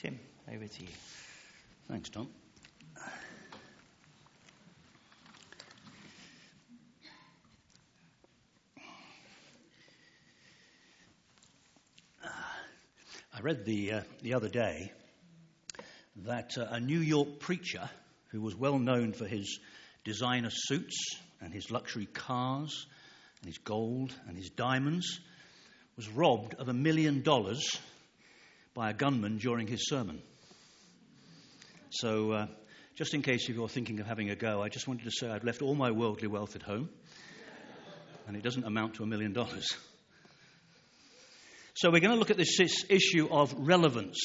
Tim, over to you. Thanks, Tom. I read the, uh, the other day that uh, a New York preacher who was well known for his designer suits and his luxury cars and his gold and his diamonds was robbed of a million dollars by a gunman during his sermon. So, uh, just in case if you're thinking of having a go, I just wanted to say I've left all my worldly wealth at home, and it doesn't amount to a million dollars. So, we're going to look at this issue of relevance.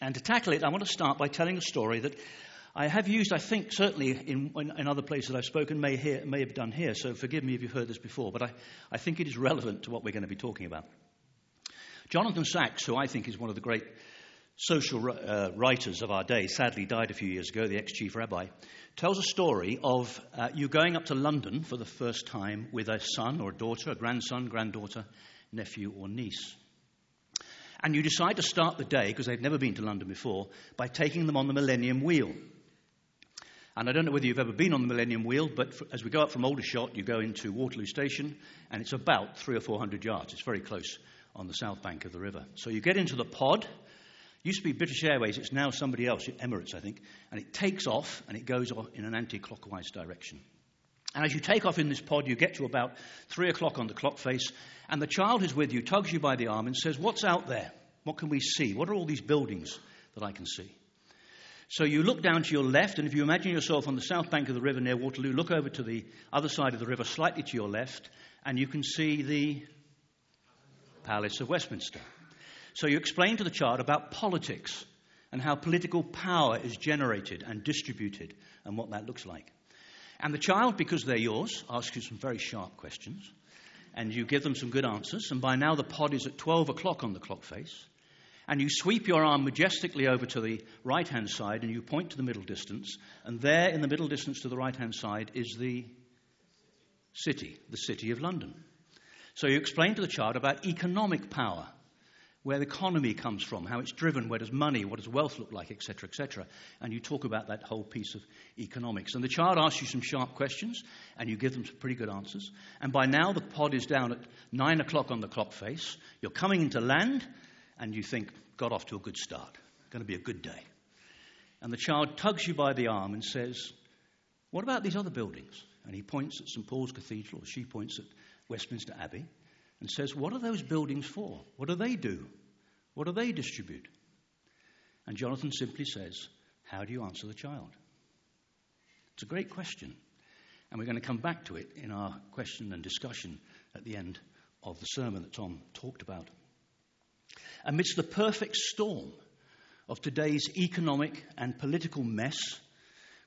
And to tackle it, I want to start by telling a story that I have used, I think, certainly in, in, in other places that I've spoken, may, hear, may have done here, so forgive me if you've heard this before, but I, I think it is relevant to what we're going to be talking about. Jonathan Sacks, who I think is one of the great social uh, writers of our day, sadly died a few years ago, the ex chief rabbi, tells a story of uh, you going up to London for the first time with a son or a daughter, a grandson, granddaughter, nephew, or niece. And you decide to start the day, because they've never been to London before, by taking them on the Millennium Wheel. And I don't know whether you've ever been on the Millennium Wheel, but for, as we go up from Aldershot, you go into Waterloo Station, and it's about three or four hundred yards. It's very close on the south bank of the river. So you get into the pod. Used to be British Airways, it's now somebody else, Emirates, I think, and it takes off and it goes in an anti clockwise direction. And as you take off in this pod, you get to about three o'clock on the clock face, and the child who's with you tugs you by the arm and says, What's out there? What can we see? What are all these buildings that I can see? So you look down to your left, and if you imagine yourself on the south bank of the river near Waterloo, look over to the other side of the river, slightly to your left, and you can see the Palace of Westminster. So you explain to the child about politics and how political power is generated and distributed and what that looks like. And the child, because they're yours, asks you some very sharp questions, and you give them some good answers. And by now the pod is at 12 o'clock on the clock face and you sweep your arm majestically over to the right hand side and you point to the middle distance, and there in the middle distance to the right hand side is the city, the city of London. So you explain to the child about economic power, where the economy comes from, how it's driven, where does money, what does wealth look like, etc., etc. And you talk about that whole piece of economics. And the child asks you some sharp questions, and you give them some pretty good answers. And by now, the pod is down at nine o'clock on the clock face. You're coming into land, and you think, got off to a good start, going to be a good day. And the child tugs you by the arm and says, What about these other buildings? And he points at St. Paul's Cathedral, or she points at Westminster Abbey, and says, What are those buildings for? What do they do? What do they distribute? And Jonathan simply says, How do you answer the child? It's a great question. And we're going to come back to it in our question and discussion at the end of the sermon that Tom talked about amidst the perfect storm of today's economic and political mess,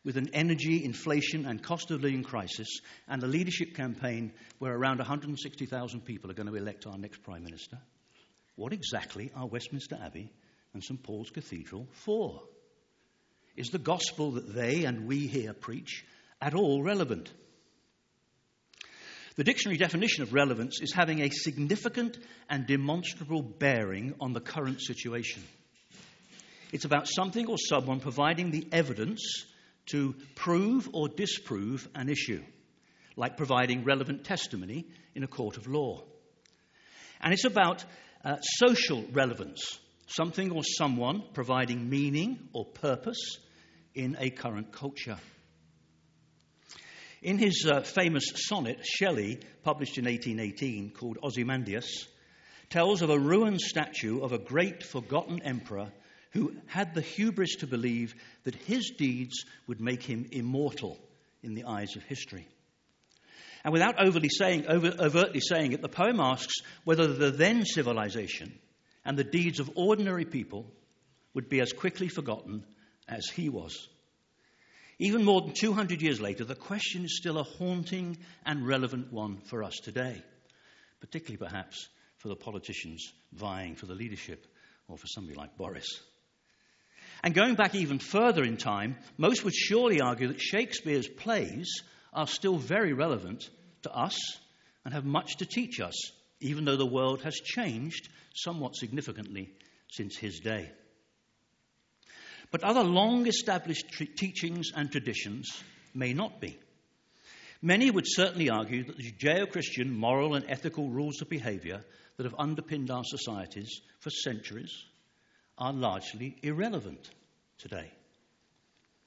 with an energy, inflation, and cost of living crisis, and a leadership campaign where around 160,000 people are going to elect our next Prime Minister, what exactly are Westminster Abbey and St Paul's Cathedral for? Is the gospel that they and we here preach at all relevant? The dictionary definition of relevance is having a significant and demonstrable bearing on the current situation. It's about something or someone providing the evidence to prove or disprove an issue, like providing relevant testimony in a court of law. And it's about uh, social relevance, something or someone providing meaning or purpose in a current culture. In his uh, famous sonnet, Shelley, published in 1818, called Ozymandias, tells of a ruined statue of a great forgotten emperor who had the hubris to believe that his deeds would make him immortal in the eyes of history. And without overly saying, over, overtly saying it, the poem asks whether the then civilization and the deeds of ordinary people would be as quickly forgotten as he was. Even more than 200 years later, the question is still a haunting and relevant one for us today, particularly perhaps for the politicians vying for the leadership or for somebody like Boris. And going back even further in time, most would surely argue that Shakespeare's plays are still very relevant to us and have much to teach us, even though the world has changed somewhat significantly since his day. But other long established teachings and traditions may not be. Many would certainly argue that the Judeo Christian moral and ethical rules of behavior that have underpinned our societies for centuries are largely irrelevant today.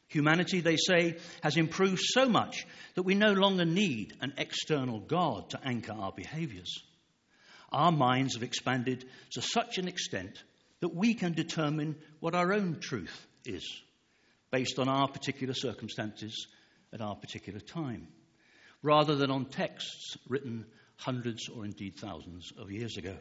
Humanity, they say, has improved so much that we no longer need an external God to anchor our behaviors. Our minds have expanded to such an extent that we can determine what our own truth is based on our particular circumstances at our particular time, rather than on texts written hundreds or indeed thousands of years ago.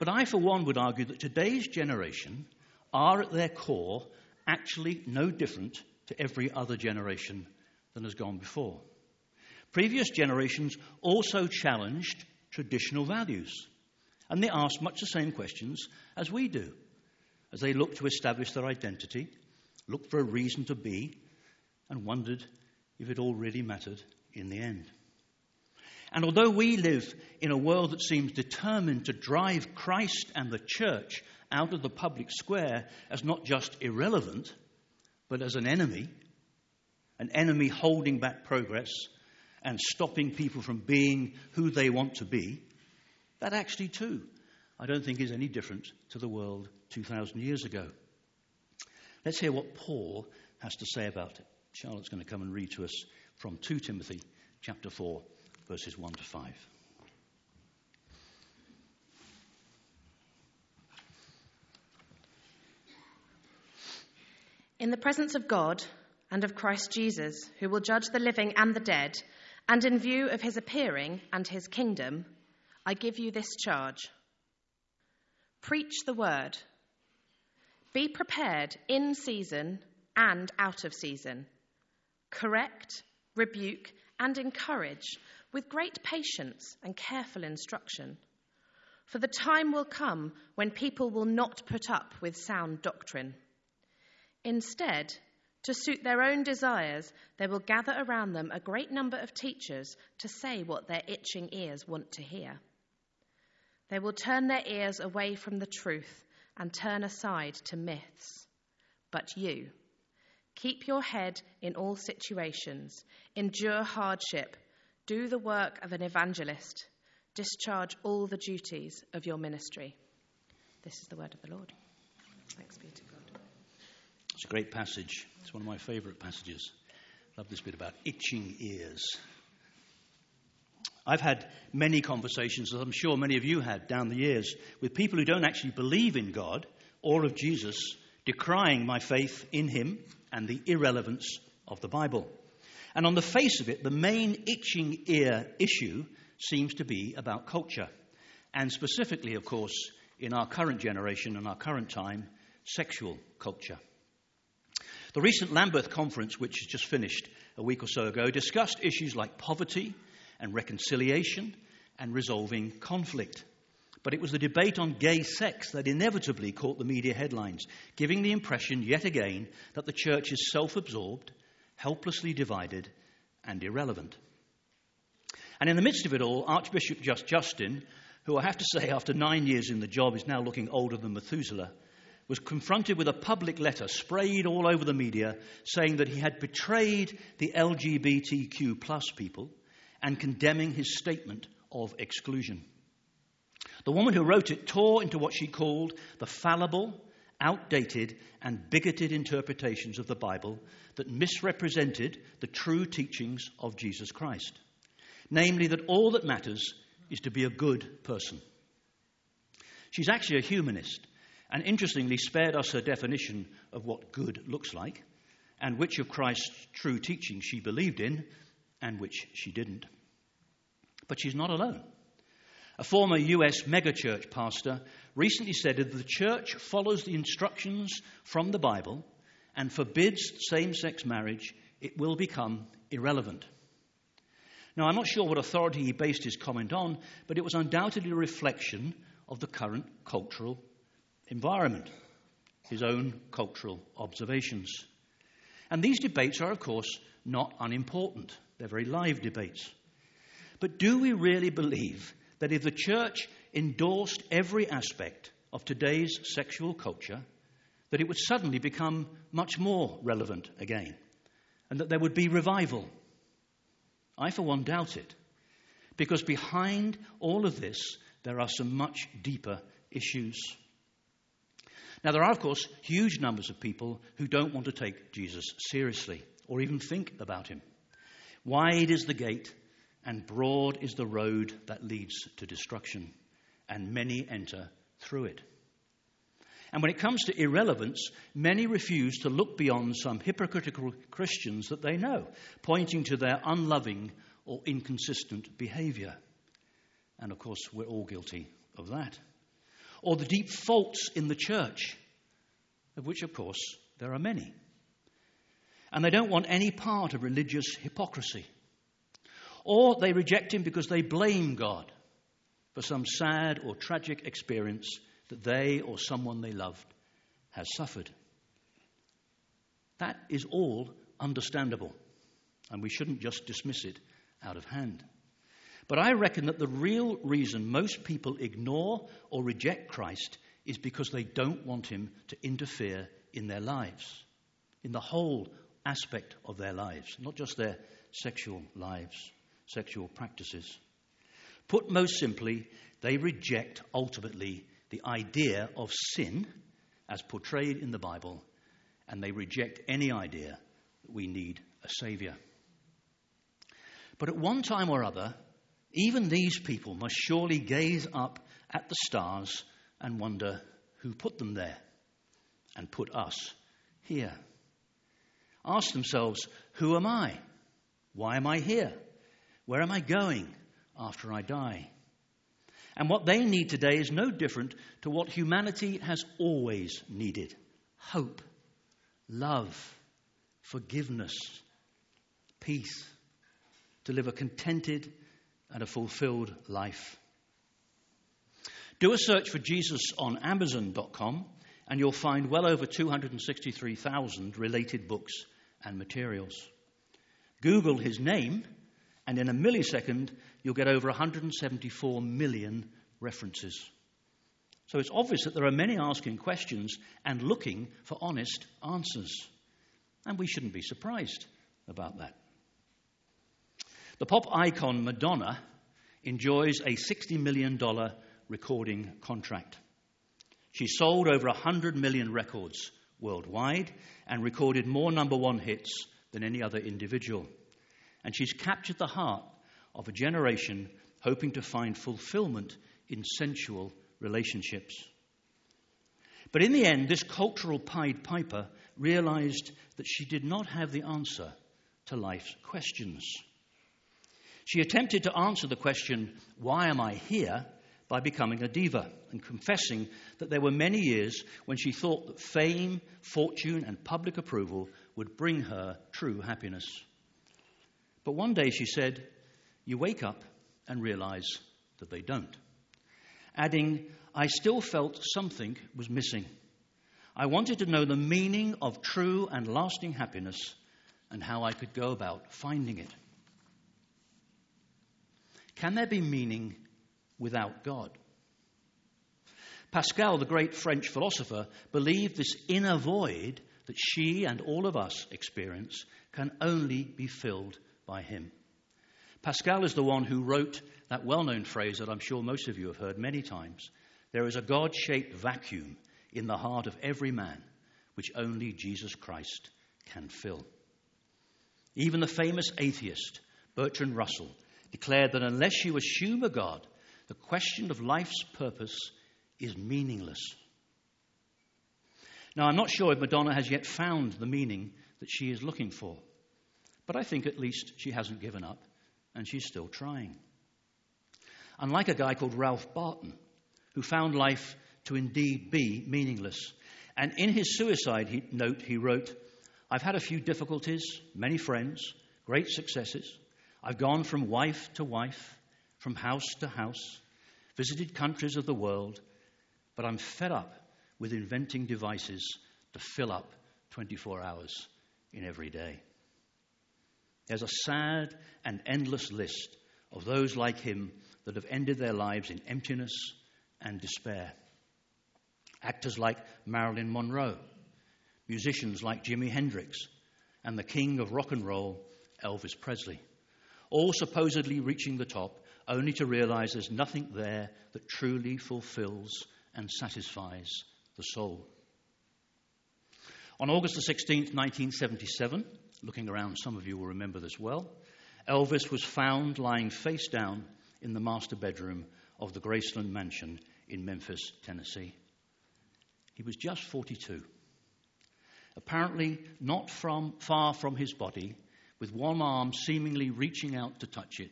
But I, for one, would argue that today's generation are at their core actually no different to every other generation than has gone before. Previous generations also challenged traditional values, and they asked much the same questions as we do as they looked to establish their identity, looked for a reason to be, and wondered if it all really mattered in the end. And although we live in a world that seems determined to drive Christ and the church out of the public square as not just irrelevant, but as an enemy, an enemy holding back progress and stopping people from being who they want to be, that actually, too, I don't think is any different to the world 2,000 years ago. Let's hear what Paul has to say about it. Charlotte's going to come and read to us from 2 Timothy chapter 4, verses 1 to 5. In the presence of God and of Christ Jesus, who will judge the living and the dead, and in view of his appearing and his kingdom, I give you this charge Preach the word. Be prepared in season and out of season. Correct, rebuke, and encourage with great patience and careful instruction. For the time will come when people will not put up with sound doctrine Instead, to suit their own desires, they will gather around them a great number of teachers to say what their itching ears want to hear. They will turn their ears away from the truth and turn aside to myths. But you, keep your head in all situations, endure hardship, do the work of an evangelist, discharge all the duties of your ministry. This is the word of the Lord. Thanks be to God. It's a great passage. It's one of my favorite passages. Love this bit about itching ears. I've had many conversations, as I'm sure many of you had down the years, with people who don't actually believe in God or of Jesus, decrying my faith in Him and the irrelevance of the Bible. And on the face of it, the main itching ear issue seems to be about culture. And specifically, of course, in our current generation and our current time, sexual culture. The recent Lambeth conference, which has just finished a week or so ago, discussed issues like poverty and reconciliation and resolving conflict. But it was the debate on gay sex that inevitably caught the media headlines, giving the impression yet again that the church is self absorbed, helplessly divided, and irrelevant. And in the midst of it all, Archbishop Just Justin, who I have to say, after nine years in the job, is now looking older than Methuselah, was confronted with a public letter sprayed all over the media saying that he had betrayed the LGBTQ plus people and condemning his statement of exclusion. The woman who wrote it tore into what she called the fallible, outdated, and bigoted interpretations of the Bible that misrepresented the true teachings of Jesus Christ. Namely, that all that matters is to be a good person. She's actually a humanist and interestingly spared us her definition of what good looks like and which of Christ's true teachings she believed in and which she didn't. But she's not alone. A former US megachurch pastor recently said that the church follows the instructions from the Bible and forbids same sex marriage, it will become irrelevant. Now, I'm not sure what authority he based his comment on, but it was undoubtedly a reflection of the current cultural environment, his own cultural observations. And these debates are, of course, not unimportant. They're very live debates. But do we really believe that if the church endorsed every aspect of today's sexual culture, that it would suddenly become much more relevant again, and that there would be revival. I, for one, doubt it, because behind all of this, there are some much deeper issues. Now, there are, of course, huge numbers of people who don't want to take Jesus seriously or even think about him. Wide is the gate, and broad is the road that leads to destruction, and many enter through it. And when it comes to irrelevance, many refuse to look beyond some hypocritical Christians that they know, pointing to their unloving or inconsistent behavior. And of course, we're all guilty of that. Or the deep faults in the church, of which, of course, there are many. And they don't want any part of religious hypocrisy. Or they reject Him because they blame God for some sad or tragic experience that they or someone they loved has suffered. That is all understandable, and we shouldn't just dismiss it out of hand. But I reckon that the real reason most people ignore or reject Christ is because they don't want him to interfere in their lives, in the whole aspect of their lives, not just their sexual lives, sexual practices. Put most simply, they reject ultimately the idea of sin as portrayed in the Bible, and they reject any idea that we need a Saviour. But at one time or other, even these people must surely gaze up at the stars and wonder who put them there and put us here. Ask themselves, Who am I? Why am I here? Where am I going after I die? And what they need today is no different to what humanity has always needed hope, love, forgiveness, peace, to live a contented and a fulfilled life. Do a search for Jesus on Amazon.com, and you'll find well over 263,000 related books and materials. Google his name, and in a millisecond, you'll get over 174 million references. So it's obvious that there are many asking questions and looking for honest answers. And we shouldn't be surprised about that. The pop icon Madonna enjoys a $60 million recording contract. She sold over 100 million records worldwide and recorded more number one hits than any other individual. And she's captured the heart of a generation hoping to find fulfillment in sensual relationships. But in the end, this cultural Pied Piper realized that she did not have the answer to life's questions. She attempted to answer the question, Why am I here? by becoming a diva and confessing that there were many years when she thought that fame, fortune, and public approval would bring her true happiness. But one day she said, You wake up and realize that they don't. Adding, I still felt something was missing. I wanted to know the meaning of true and lasting happiness and how I could go about finding it. Can there be meaning without God? Pascal, the great French philosopher, believed this inner void that she and all of us experience can only be filled by him. Pascal is the one who wrote that well known phrase that I'm sure most of you have heard many times there is a God shaped vacuum in the heart of every man which only Jesus Christ can fill. Even the famous atheist, Bertrand Russell, declared that unless you assume a God, the question of life's purpose is meaningless. Now, I'm not sure if Madonna has yet found the meaning that she is looking for, but I think at least she hasn't given up and she's still trying. Unlike a guy called Ralph Barton, who found life to indeed be meaningless. And in his suicide note, he wrote, I've had a few difficulties, many friends, great successes. I've gone from wife to wife, from house to house, visited countries of the world, but I'm fed up with inventing devices to fill up 24 hours in every day. There's a sad and endless list of those like him that have ended their lives in emptiness and despair. Actors like Marilyn Monroe, musicians like Jimi Hendrix, and the king of rock and roll, Elvis Presley, all supposedly reaching the top, only to realize there's nothing there that truly fulfills and satisfies the soul. On August the 16th, 1977, looking around, some of you will remember this well, Elvis was found lying face down in the master bedroom of the Graceland Mansion in Memphis, Tennessee. He was just 42. Apparently, not from, far from his body, with one arm seemingly reaching out to touch it,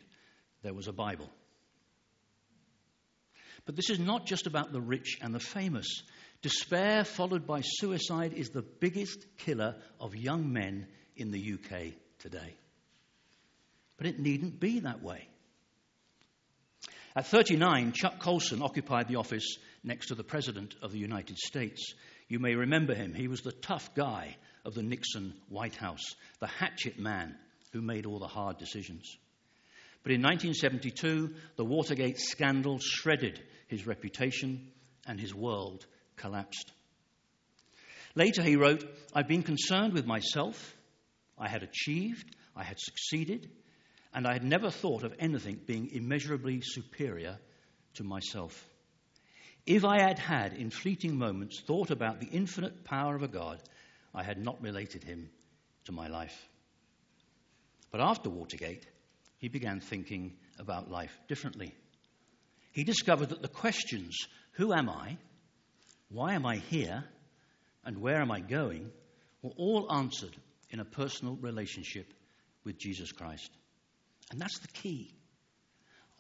there was a Bible. But this is not just about the rich and the famous. Despair followed by suicide is the biggest killer of young men in the UK today. But it needn't be that way. At 39, Chuck Colson occupied the office next to the President of the United States. You may remember him. He was the tough guy of the Nixon White House, the hatchet man who made all the hard decisions. But in 1972, the Watergate scandal shredded his reputation and his world collapsed. Later, he wrote, I've been concerned with myself. I had achieved, I had succeeded, and I had never thought of anything being immeasurably superior to myself. If I had had, in fleeting moments, thought about the infinite power of a God, I had not related him to my life. But after Watergate, he began thinking about life differently. He discovered that the questions, who am I, why am I here, and where am I going, were all answered in a personal relationship with Jesus Christ. And that's the key.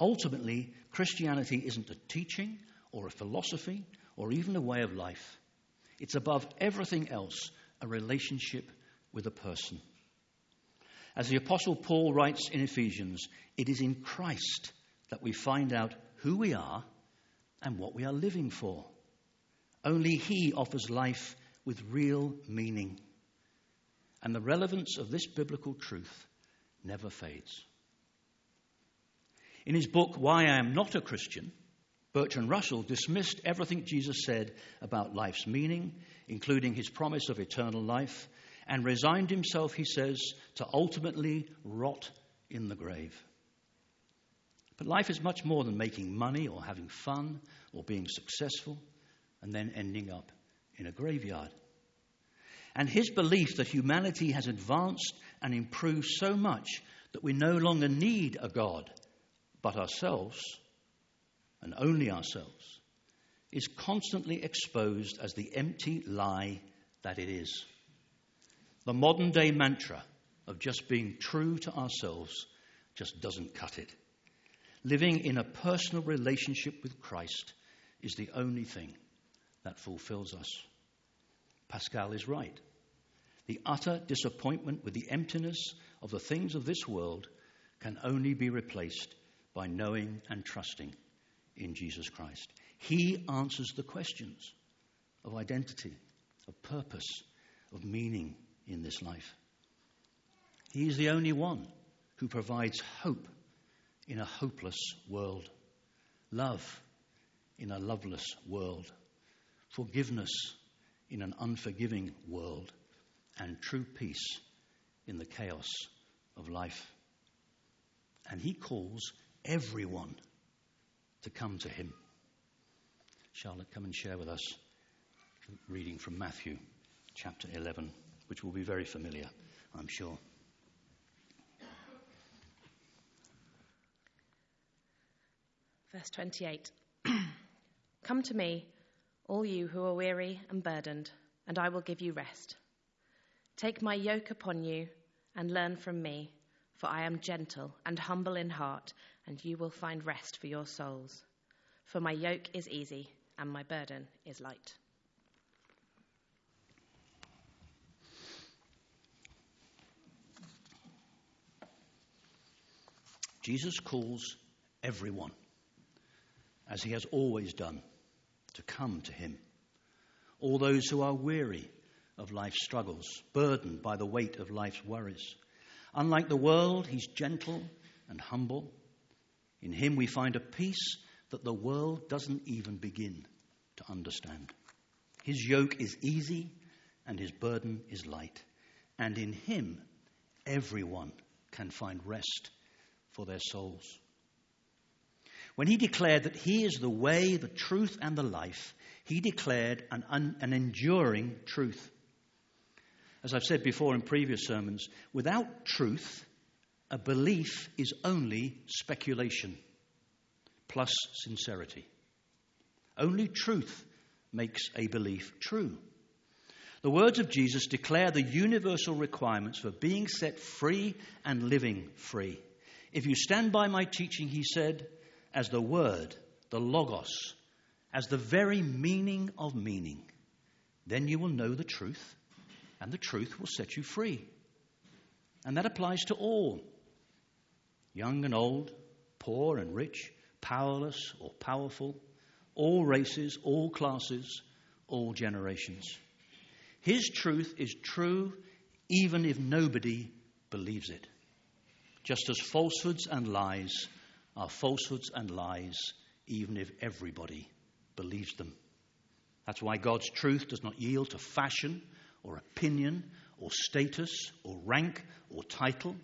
Ultimately, Christianity isn't a teaching or a philosophy or even a way of life. It's above everything else a relationship with a person. As the Apostle Paul writes in Ephesians, it is in Christ that we find out who we are and what we are living for. Only He offers life with real meaning. And the relevance of this biblical truth never fades. In his book, Why I Am Not a Christian, Bertrand Russell dismissed everything Jesus said about life's meaning, including his promise of eternal life, and resigned himself, he says, to ultimately rot in the grave. But life is much more than making money or having fun or being successful and then ending up in a graveyard. And his belief that humanity has advanced and improved so much that we no longer need a God but ourselves, and only ourselves, is constantly exposed as the empty lie that it is. The modern day mantra of just being true to ourselves just doesn't cut it. Living in a personal relationship with Christ is the only thing that fulfills us. Pascal is right. The utter disappointment with the emptiness of the things of this world can only be replaced by knowing and trusting in Jesus Christ. He answers the questions of identity, of purpose, of meaning in this life. He is the only one who provides hope in a hopeless world, love in a loveless world, forgiveness in an unforgiving world, and true peace in the chaos of life. And he calls everyone to come to him. Charlotte, come and share with us reading from Matthew chapter 11, which will be very familiar, I'm sure. Verse 28 Come to me, all you who are weary and burdened, and I will give you rest. Take my yoke upon you and learn from me, for I am gentle and humble in heart, and you will find rest for your souls. For my yoke is easy and my burden is light. Jesus calls everyone, as he has always done, to come to him. All those who are weary of life's struggles, burdened by the weight of life's worries. Unlike the world, he's gentle and humble. In him, we find a peace that the world doesn't even begin to understand. His yoke is easy and his burden is light. And in him, everyone can find rest for their souls. When he declared that he is the way, the truth, and the life, he declared an, un, an enduring truth. As I've said before in previous sermons, without truth, a belief is only speculation plus sincerity. Only truth makes a belief true. The words of Jesus declare the universal requirements for being set free and living free. If you stand by my teaching, he said, as the Word, the Logos, as the very meaning of meaning, then you will know the truth, and the truth will set you free. And that applies to all young and old, poor and rich, powerless or powerful, all races, all classes, all generations. His truth is true even if nobody believes it. Just as falsehoods and lies are falsehoods and lies, even if everybody believes them. That's why God's truth does not yield to fashion or opinion or status or rank or title,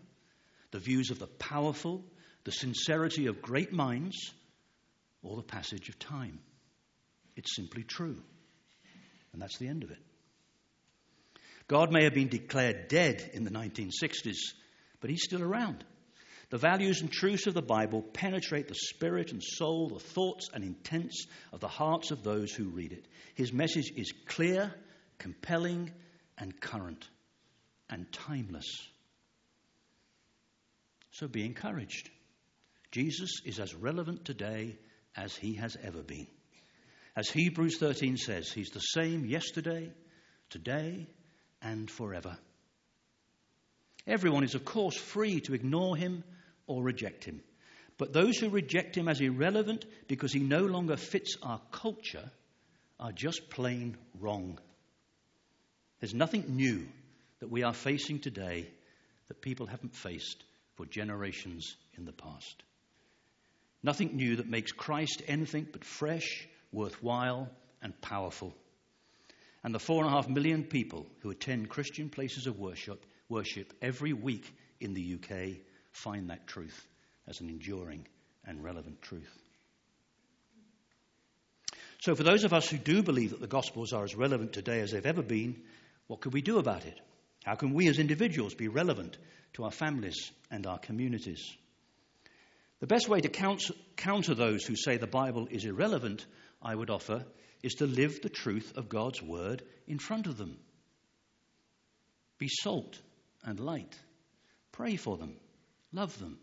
the views of the powerful, the sincerity of great minds, or the passage of time. It's simply true. And that's the end of it. God may have been declared dead in the 1960s, but he's still around. The values and truths of the Bible penetrate the spirit and soul, the thoughts and intents of the hearts of those who read it. His message is clear, compelling, and current, and timeless. So be encouraged. Jesus is as relevant today as he has ever been. As Hebrews 13 says, he's the same yesterday, today, and forever. Everyone is, of course, free to ignore him or reject him. But those who reject him as irrelevant because he no longer fits our culture are just plain wrong. There's nothing new that we are facing today that people haven't faced for generations in the past. Nothing new that makes Christ anything but fresh, worthwhile, and powerful. And the four and a half million people who attend Christian places of worship, worship every week in the UK find that truth as an enduring and relevant truth. So, for those of us who do believe that the Gospels are as relevant today as they've ever been, what can we do about it? How can we as individuals be relevant to our families and our communities? The best way to counter those who say the Bible is irrelevant, I would offer, is to live the truth of God's Word in front of them. Be salt and light. Pray for them. Love them.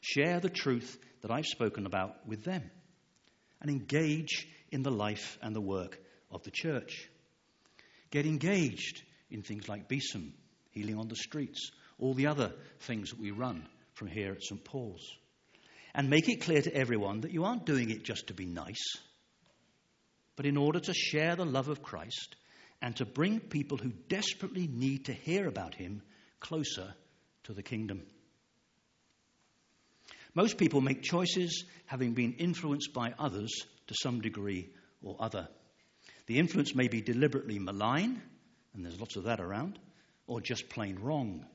Share the truth that I've spoken about with them. And engage in the life and the work of the church. Get engaged in things like Besom, healing on the streets, all the other things that we run from here at St. Paul's. And make it clear to everyone that you aren't doing it just to be nice, but in order to share the love of Christ and to bring people who desperately need to hear about him closer to the kingdom. Most people make choices having been influenced by others to some degree or other. The influence may be deliberately malign, and there's lots of that around, or just plain wrong.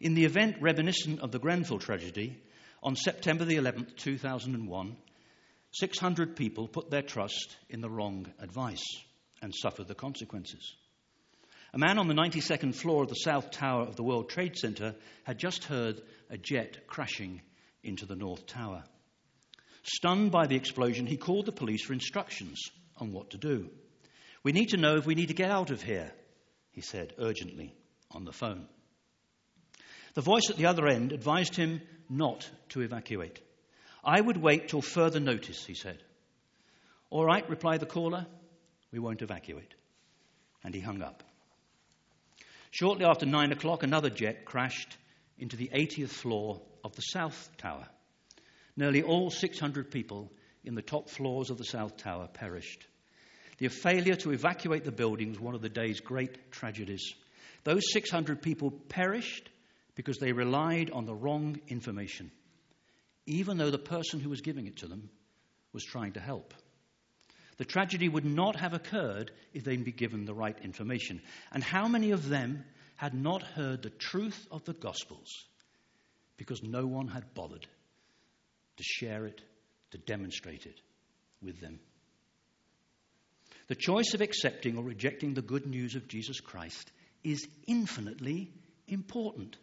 In the event reminiscent of the Grenfell tragedy, on September the 11th, 2001, 600 people put their trust in the wrong advice and suffered the consequences. A man on the 92nd floor of the South Tower of the World Trade Center had just heard a jet crashing into the North Tower. Stunned by the explosion, he called the police for instructions on what to do. We need to know if we need to get out of here, he said urgently on the phone. The voice at the other end advised him not to evacuate. I would wait till further notice, he said. All right, replied the caller, we won't evacuate. And he hung up. Shortly after nine o'clock, another jet crashed into the 80th floor of the South Tower. Nearly all 600 people in the top floors of the South Tower perished. The failure to evacuate the building was one of the day's great tragedies. Those 600 people perished because they relied on the wrong information, even though the person who was giving it to them was trying to help. The tragedy would not have occurred if they'd been given the right information. And how many of them had not heard the truth of the Gospels because no one had bothered to share it, to demonstrate it with them? The choice of accepting or rejecting the good news of Jesus Christ is infinitely important.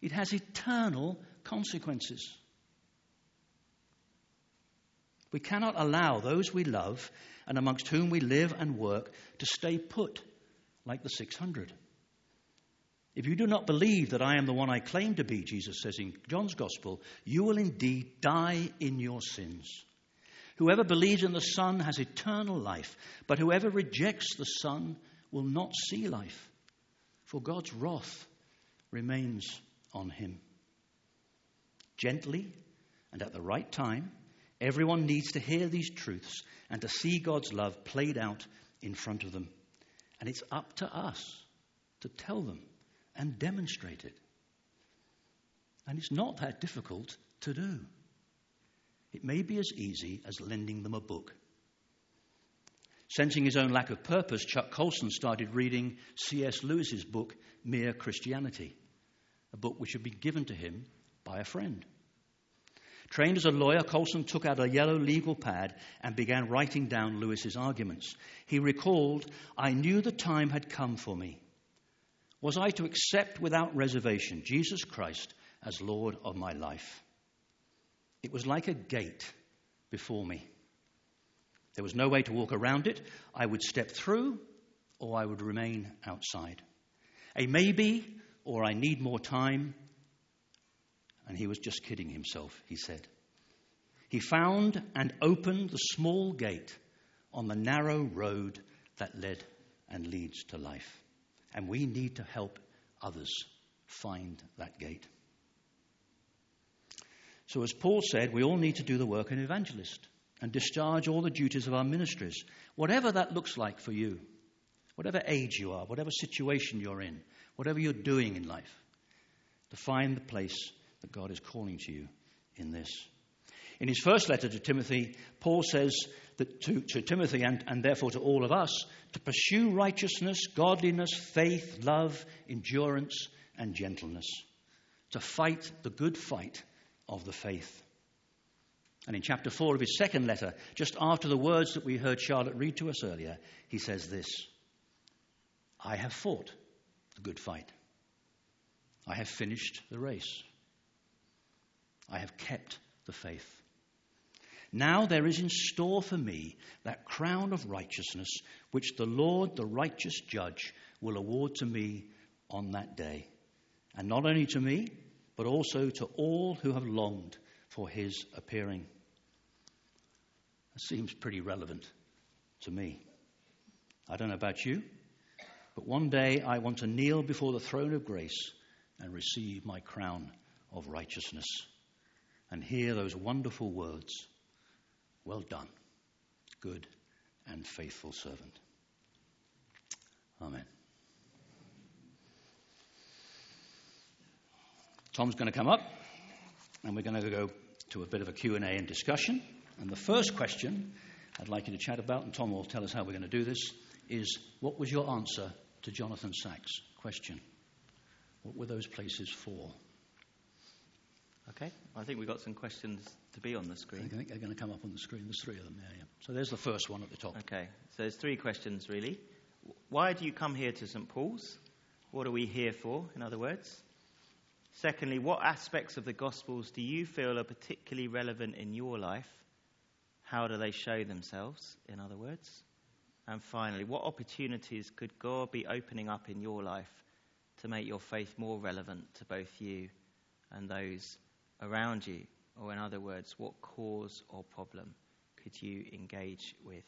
It has eternal consequences. We cannot allow those we love and amongst whom we live and work to stay put like the 600. If you do not believe that I am the one I claim to be, Jesus says in John's Gospel, you will indeed die in your sins. Whoever believes in the Son has eternal life, but whoever rejects the Son will not see life, for God's wrath remains on him. Gently and at the right time, Everyone needs to hear these truths and to see God's love played out in front of them. And it's up to us to tell them and demonstrate it. And it's not that difficult to do. It may be as easy as lending them a book. Sensing his own lack of purpose, Chuck Colson started reading C.S. Lewis's book, Mere Christianity, a book which had been given to him by a friend. Trained as a lawyer, Colson took out a yellow legal pad and began writing down Lewis's arguments. He recalled, I knew the time had come for me. Was I to accept without reservation Jesus Christ as Lord of my life? It was like a gate before me. There was no way to walk around it. I would step through or I would remain outside. A maybe or I need more time and he was just kidding himself, he said. He found and opened the small gate on the narrow road that led and leads to life. And we need to help others find that gate. So, as Paul said, we all need to do the work of an evangelist and discharge all the duties of our ministries, whatever that looks like for you, whatever age you are, whatever situation you're in, whatever you're doing in life, to find the place that God is calling to you in this. In his first letter to Timothy, Paul says that to, to Timothy and, and therefore to all of us to pursue righteousness, godliness, faith, love, endurance, and gentleness, to fight the good fight of the faith. And in chapter 4 of his second letter, just after the words that we heard Charlotte read to us earlier, he says this I have fought the good fight. I have finished the race. I have kept the faith. Now there is in store for me that crown of righteousness, which the Lord, the righteous judge, will award to me on that day. And not only to me, but also to all who have longed for his appearing. That seems pretty relevant to me. I don't know about you, but one day I want to kneel before the throne of grace and receive my crown of righteousness and hear those wonderful words Well done, good and faithful servant. Amen. Tom's going to come up and we're going to go to a bit of a Q&A and discussion. And the first question I'd like you to chat about, and Tom will tell us how we're going to do this, is what was your answer to Jonathan Sacks' question? What were those places for? Okay, I think we've got some questions to be on the screen. I think they're going to come up on the screen. There's three of them there. Yeah. So there's the first one at the top. Okay, so there's three questions really. Why do you come here to St. Paul's? What are we here for, in other words? Secondly, what aspects of the Gospels do you feel are particularly relevant in your life? How do they show themselves, in other words? And finally, what opportunities could God be opening up in your life to make your faith more relevant to both you and those around you? Or, in other words, what cause or problem could you engage with?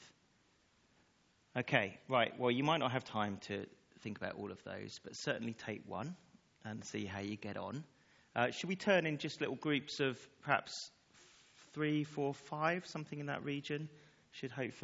Okay, right. Well, you might not have time to think about all of those, but certainly take one and see how you get on. Uh, should we turn in just little groups of perhaps three, four, five, something in that region? Should hopefully.